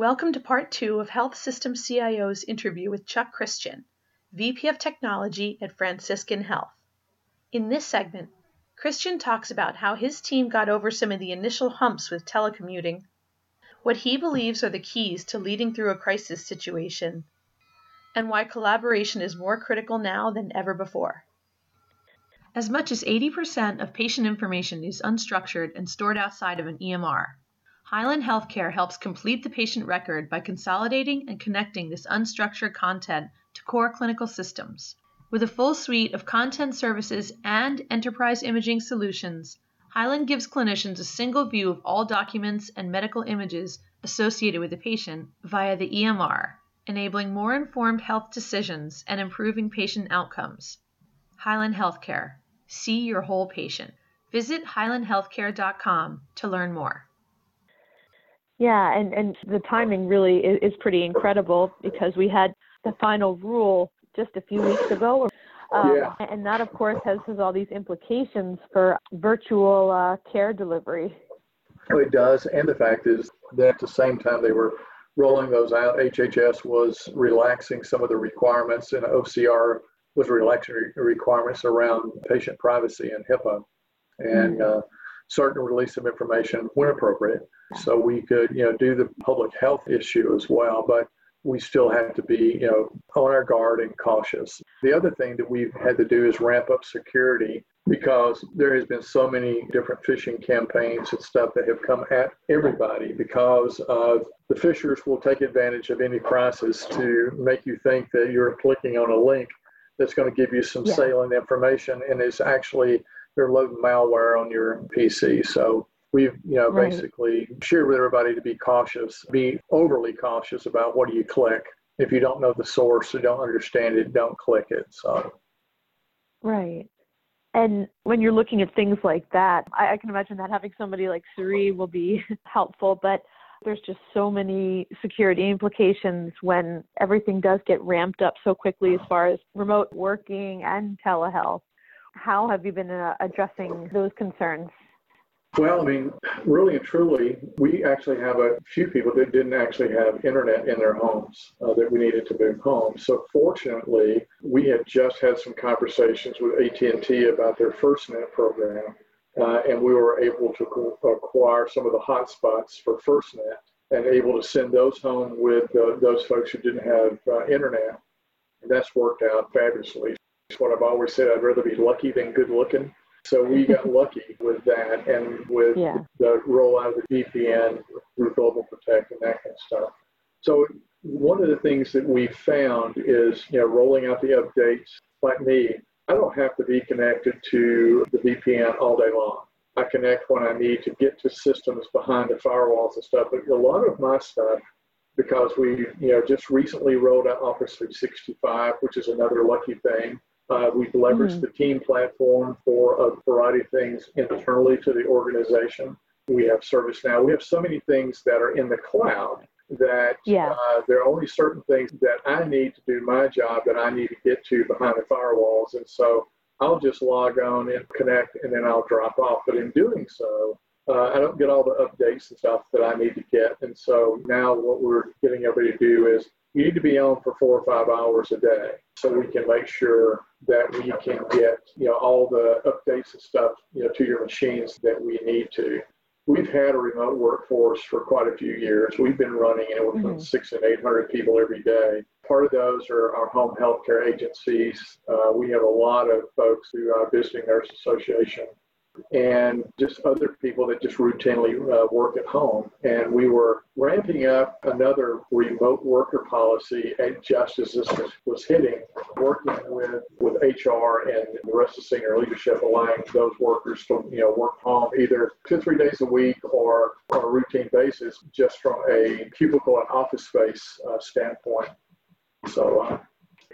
Welcome to part two of Health System CIO's interview with Chuck Christian, VP of Technology at Franciscan Health. In this segment, Christian talks about how his team got over some of the initial humps with telecommuting, what he believes are the keys to leading through a crisis situation, and why collaboration is more critical now than ever before. As much as 80% of patient information is unstructured and stored outside of an EMR. Hyland Healthcare helps complete the patient record by consolidating and connecting this unstructured content to core clinical systems. With a full suite of content services and enterprise imaging solutions, Hyland gives clinicians a single view of all documents and medical images associated with the patient via the EMR, enabling more informed health decisions and improving patient outcomes. Hyland Healthcare. See your whole patient. Visit hylandhealthcare.com to learn more. Yeah, and, and the timing really is, is pretty incredible because we had the final rule just a few weeks ago. Um, yeah. And that, of course, has, has all these implications for virtual uh, care delivery. Oh, it does. And the fact is that at the same time they were rolling those out, HHS was relaxing some of the requirements, and OCR was relaxing requirements around patient privacy and HIPAA. And mm-hmm. uh, to release some information when appropriate so we could you know do the public health issue as well but we still have to be you know on our guard and cautious the other thing that we've had to do is ramp up security because there has been so many different phishing campaigns and stuff that have come at everybody because of the phishers will take advantage of any crisis to make you think that you're clicking on a link that's going to give you some yeah. salient information and it's actually they're loading malware on your PC. So we've you know right. basically shared with everybody to be cautious, be overly cautious about what do you click. If you don't know the source or don't understand it, don't click it. So right. And when you're looking at things like that, I, I can imagine that having somebody like Siri will be helpful, but there's just so many security implications when everything does get ramped up so quickly as far as remote working and telehealth. How have you been uh, addressing those concerns? Well, I mean, really and truly, we actually have a few people that didn't actually have internet in their homes uh, that we needed to move home. So fortunately, we had just had some conversations with AT&T about their FirstNet program, uh, and we were able to acquire some of the hotspots for FirstNet and able to send those home with uh, those folks who didn't have uh, internet. And that's worked out fabulously what I've always said. I'd rather be lucky than good looking. So we got lucky with that and with yeah. the rollout of the VPN through Global Protect and that kind of stuff. So one of the things that we found is, you know, rolling out the updates like me, I don't have to be connected to the VPN all day long. I connect when I need to get to systems behind the firewalls and stuff. But a lot of my stuff, because we, you know, just recently rolled out Office 365, which is another lucky thing. Uh, we've leveraged mm-hmm. the team platform for a variety of things internally to the organization. We have ServiceNow. We have so many things that are in the cloud that yeah. uh, there are only certain things that I need to do my job that I need to get to behind the firewalls. And so I'll just log on and connect and then I'll drop off. But in doing so, uh, I don't get all the updates and stuff that I need to get. And so now what we're getting everybody to do is you need to be on for four or five hours a day so we can make sure that we can get you know all the updates and stuff you know to your machines that we need to. We've had a remote workforce for quite a few years. We've been running anywhere from mm-hmm. six and eight hundred people every day. Part of those are our home health care agencies. Uh, we have a lot of folks through our visiting nurse association and just other people that just routinely uh, work at home. And we were ramping up another remote worker policy just as this was, was hitting, working with, with HR and the rest of senior leadership, allowing those workers to you know work home either two three days a week or on a routine basis, just from a cubicle and office space uh, standpoint. So uh,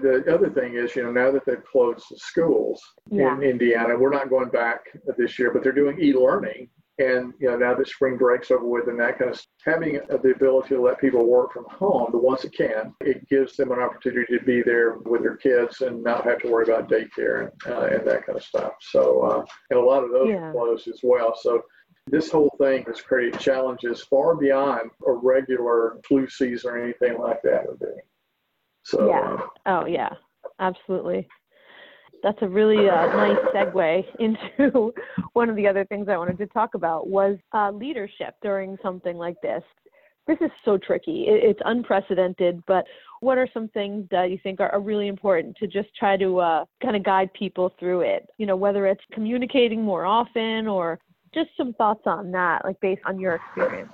the other thing is, you know, now that they've closed the schools yeah. in Indiana, we're not going back this year, but they're doing e-learning. And you know, now that spring breaks over with and that kind of having the ability to let people work from home, the ones that can, it gives them an opportunity to be there with their kids and not have to worry about daycare and, uh, and that kind of stuff. So, uh, and a lot of those yeah. are closed as well. So this whole thing has created challenges far beyond a regular flu season or anything like that would be. So, yeah. Uh, oh, yeah, absolutely. That's a really uh, nice segue into one of the other things I wanted to talk about was uh, leadership during something like this. This is so tricky. It's unprecedented, but what are some things that you think are, are really important to just try to uh, kind of guide people through it? You know, whether it's communicating more often or just some thoughts on that, like based on your experience.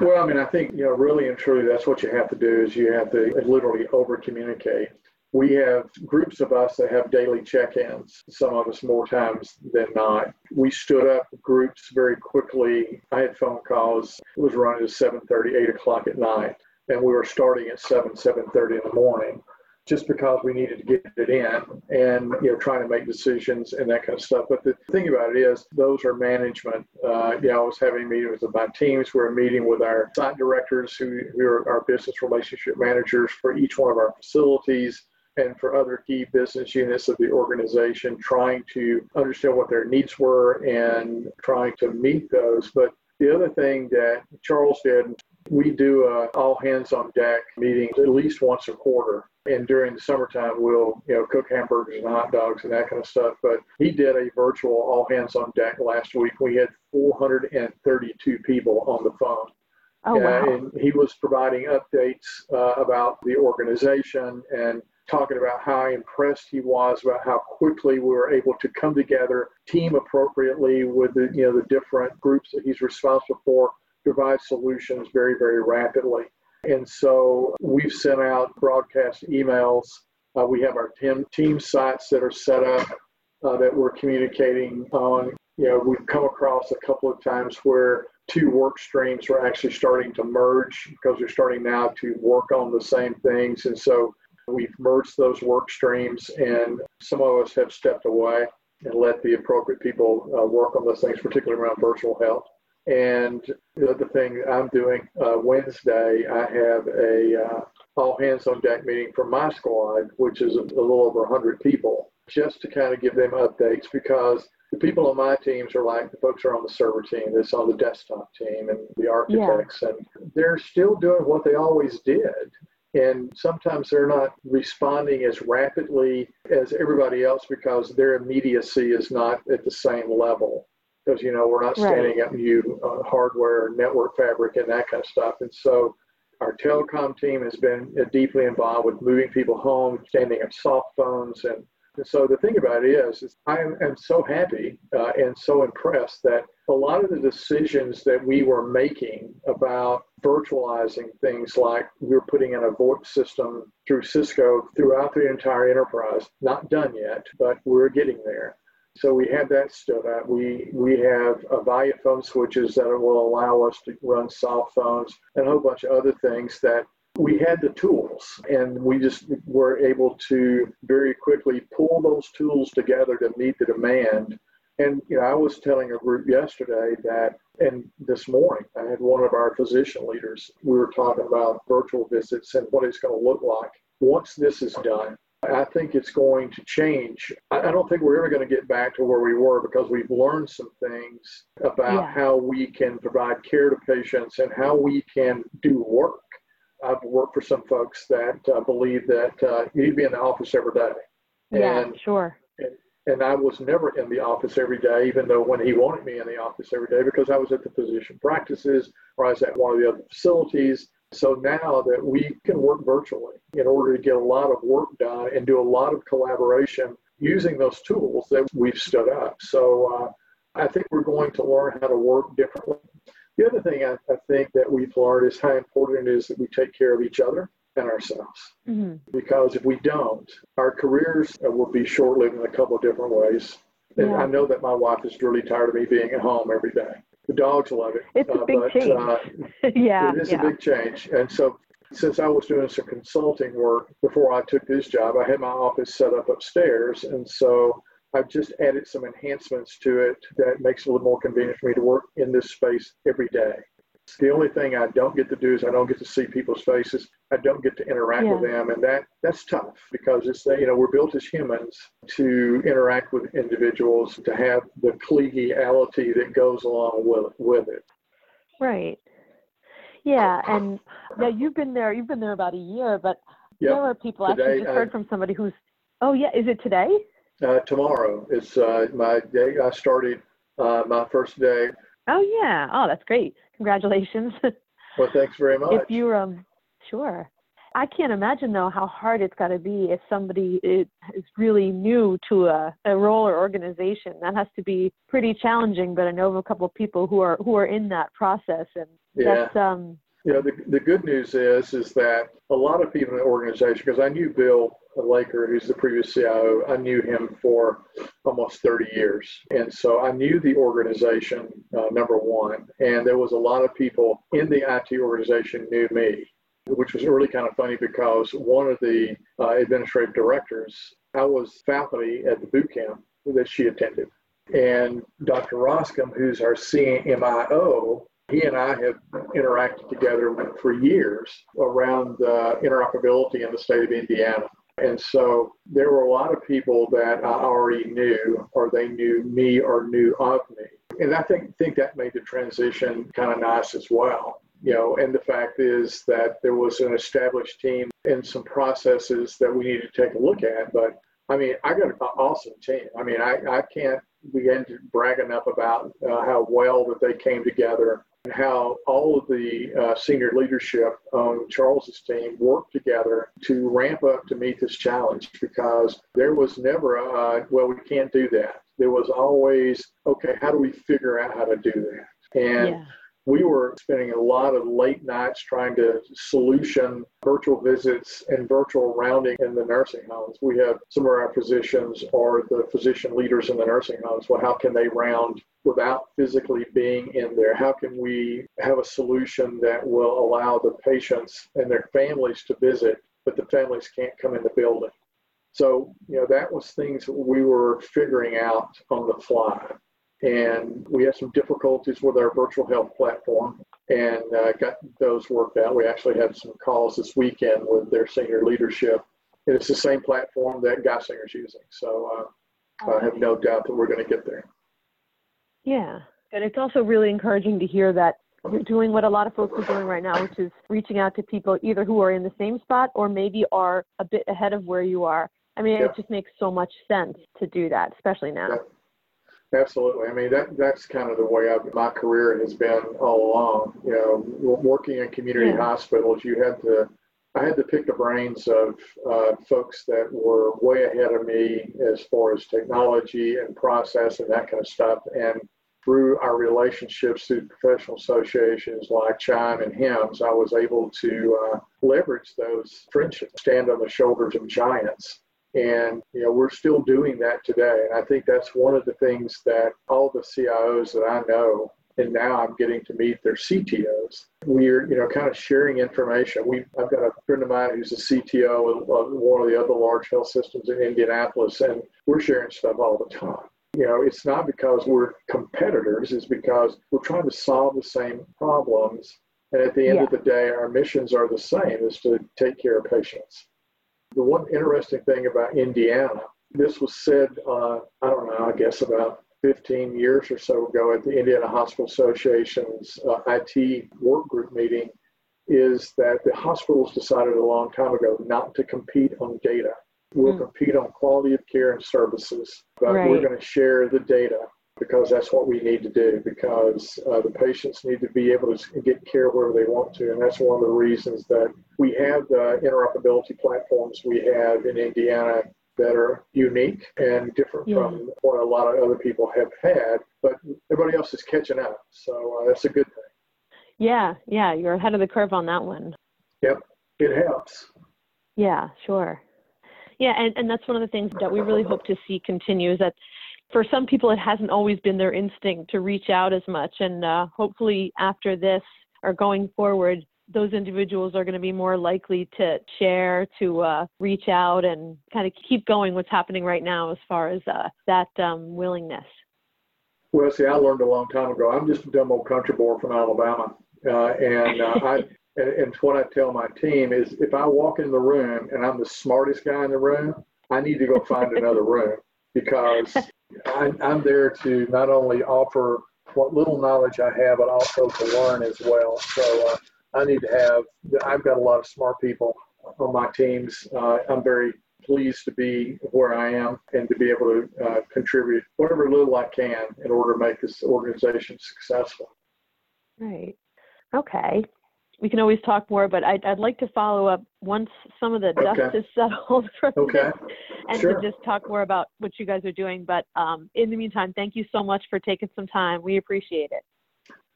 Well, I mean, I think, you know, really and truly, that's what you have to do is you have to literally over communicate. We have groups of us that have daily check-ins, some of us more times than not. We stood up groups very quickly. I had phone calls. It was running at 7.30, 8 o'clock at night, and we were starting at 7, 7.30 in the morning just because we needed to get it in and you know trying to make decisions and that kind of stuff. But the thing about it is those are management. Uh, you I was having meetings with my teams. We are meeting with our site directors who, who are our business relationship managers for each one of our facilities and for other key business units of the organization, trying to understand what their needs were and trying to meet those. But the other thing that Charles did, we do a all hands on deck meeting at least once a quarter and during the summertime, we'll you know cook hamburgers and hot dogs and that kind of stuff. But he did a virtual all hands on deck last week. We had 432 people on the phone. Oh, wow. Uh, and he was providing updates uh, about the organization and talking about how impressed he was about how quickly we were able to come together, team appropriately with the you know the different groups that he's responsible for, provide solutions very very rapidly. And so we've sent out broadcast emails. Uh, we have our team, team sites that are set up uh, that we're communicating on. You know, we've come across a couple of times where two work streams are actually starting to merge because they're starting now to work on the same things. And so we've merged those work streams, and some of us have stepped away and let the appropriate people uh, work on those things, particularly around virtual health. And the other thing I'm doing uh, Wednesday, I have a uh, all hands on deck meeting for my squad, which is a, little over 100 people, just to kind of give them updates because the people on my teams are like the folks are on the server team, that's on the desktop team, and the architects, yeah. and they're still doing what they always did. And sometimes they're not responding as rapidly as everybody else because their immediacy is not at the same level because you know we're not standing right. up new uh, hardware, network fabric, and that kind of stuff. And so our telecom team has been uh, deeply involved with moving people home, standing up soft phones, and, and so the thing about it is, is I am, am so happy uh, and so impressed that a lot of the decisions that we were making about virtualizing things like we we're putting in a VoIP system through Cisco throughout the entire enterprise, not done yet, but we're getting there so we have that stood up. We we have Avaya phone switches that will allow us to run soft phones and a whole bunch of other things that we had the tools and we just were able to very quickly pull those tools together to meet the demand. And you know, I was telling a group yesterday that and this morning I had one of our physician leaders, we were talking about virtual visits and what it's going to look like once this is done I think it's going to change. I don't think we're ever going to get back to where we were because we've learned some things about yeah. how we can provide care to patients and how we can do work. I've worked for some folks that uh, believe that uh, you need to be in the office every day. Yeah, and, sure. And, and I was never in the office every day, even though when he wanted me in the office every day, because I was at the physician practices or I was at one of the other facilities so now that we can work virtually in order to get a lot of work done and do a lot of collaboration using those tools that we've stood up. So uh, I think we're going to learn how to work differently. The other thing I, I, think that we've learned is how important it is that we take care of each other and ourselves. Mm-hmm. Because if we don't, our careers will be short lived in a couple of different ways. And yeah. I know that my wife is really tired of me being at home every day. The dogs love it. It's a uh, big but, change. Uh, yeah. It is yeah. a big change. And so since I was doing some consulting work before I took this job, I had my office set up upstairs. And so I've just added some enhancements to it that makes it a little more convenient for me to work in this space every day. The only thing I don't get to do is I don't get to see people's faces. I don't get to interact Yeah. with them, and that that's tough because it's you know we're built as humans to interact with individuals to have the collegiality that goes along with with it. Right. Yeah, and yeah, you've been there. You've been there about a year, but there are people. Actually, Today, just I- heard from somebody who's. Oh yeah, is it today? Uh, tomorrow is uh, my day. I started uh, my first day. Oh yeah. Oh, that's great. Congratulations. Well, thanks very much. if you um, sure. I can't imagine though how hard it's got to be if somebody is is really new to a, a role or organization. That has to be pretty challenging. But I know of a couple of people who are who are in that process, and yeah. that's um, Know, the, the good news is is that a lot of people in the organization, because I knew Bill Laker, who's the previous CIO, I knew him for almost 30 years. And so I knew the organization, uh, number one, and there was a lot of people in the IT organization knew me, which was really kind of funny because one of the uh, administrative directors, I was faculty at the boot camp that she attended. And Dr. Roscom, who's our CMIO, he and I have interacted together for years around uh, interoperability in the state of Indiana. And so there were a lot of people that I already knew, or they knew me or knew of me. And I think, think that made the transition kind of nice as well. You know, and the fact is that there was an established team and some processes that we needed to take a look at. But I mean, I got an awesome team. I mean, I, I can't begin to brag enough about uh, how well that they came together how all of the uh, senior leadership on Charles's team worked together to ramp up to meet this challenge because there was never a, well, we can't do that. There was always, okay, how do we figure out how to do that? And yeah. We were spending a lot of late nights trying to solution virtual visits and virtual rounding in the nursing homes. We have some of our physicians or the physician leaders in the nursing homes. Well, how can they round without physically being in there? How can we have a solution that will allow the patients and their families to visit, but the families can't come in the building? So, you know, that was things we were figuring out on the fly. And we had some difficulties with our virtual health platform and uh, got those worked out. We actually had some calls this weekend with their senior leadership. And it's the same platform that Geisinger's using. So uh, I have no doubt that we're going to get there. Yeah. And it's also really encouraging to hear that you're doing what a lot of folks are doing right now, which is reaching out to people either who are in the same spot or maybe are a bit ahead of where you are. I mean, Yeah. it just makes so much sense to do that, especially now. Yeah. Absolutely. I mean, that that's kind of the way I've, my career has been all along. You know, working in community Yeah. hospitals, you had to, I had to pick the brains of uh, folks that were way ahead of me as far as technology and process and that kind of stuff. And through our relationships through professional associations like Chime and HIMSS, I was able to uh, leverage those friendships, stand on the shoulders of giants. And you know, we're still doing that today. And I think that's one of the things that all the CIOs that I know, and now I'm getting to meet their CTOs. We're, you know, kind of sharing information. We, I've got a friend of mine who's a CTO of one of the other large health systems in Indianapolis, and we're sharing stuff all the time. You know, it's not because we're competitors, it's because we're trying to solve the same problems. And at the end of the day, our missions are the same is to take care of patients. The one interesting thing about Indiana, this was said, uh, I don't know, I guess about 15 years or so ago at the Indiana Hospital Association's uh, IT work group meeting, is that the hospitals decided a long time ago not to compete on data. We'll Mm. compete on quality of care and services, but we're going to share the data because that's what we need to do because uh, the patients need to be able to get care wherever they want to. And that's one of the reasons that we have the interoperability platforms we have in Indiana that are unique and different Yeah. from what a lot of other people have had, but everybody else is catching up. So uh, that's a good thing. Yeah, yeah, you're ahead of the curve on that one. Yep, it helps. Yeah, sure. Yeah, and, and that's one of the things that we really hope to see continue is that for some people it hasn't always been their instinct to reach out as much. And uh, hopefully after this or going forward, those individuals are going to be more likely to share, to uh, reach out and kind of keep going what's happening right now as far as uh, that um, willingness. Well, see, I learned a long time ago. I'm just a dumb old country boy from Alabama, Uh, and uh, I and, and what I tell my team is if I walk in the room and I'm the smartest guy in the room, I need to go find another room because I, I'm there to not only offer what little knowledge I have, but also to learn as well. So uh, I need to have, I've got a lot of smart people on my teams. Uh, I'm very pleased to be where I am and to be able to uh, contribute whatever little I can in order to make this organization successful. Right. Okay. We can always talk more, but I'd, I'd like to follow up once some of the dust Okay. is settled from Okay. this and Sure. to just talk more about what you guys are doing. But um, in the meantime, thank you so much for taking some time. We appreciate it.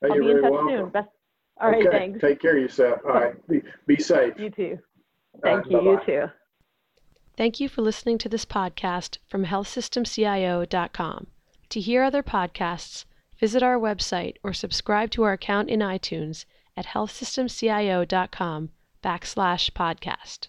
Hey, I'll be in touch welcome. soon. Best. All right. okay. Thanks. Take care of yourself. All right. Be, be safe. You too. Thank right, you. You bye-bye. too. Thank you for listening to this podcast from healthsystemcio.com. To hear other podcasts, visit our website or subscribe to our account in iTunes at healthsystemcio.com backslash podcast.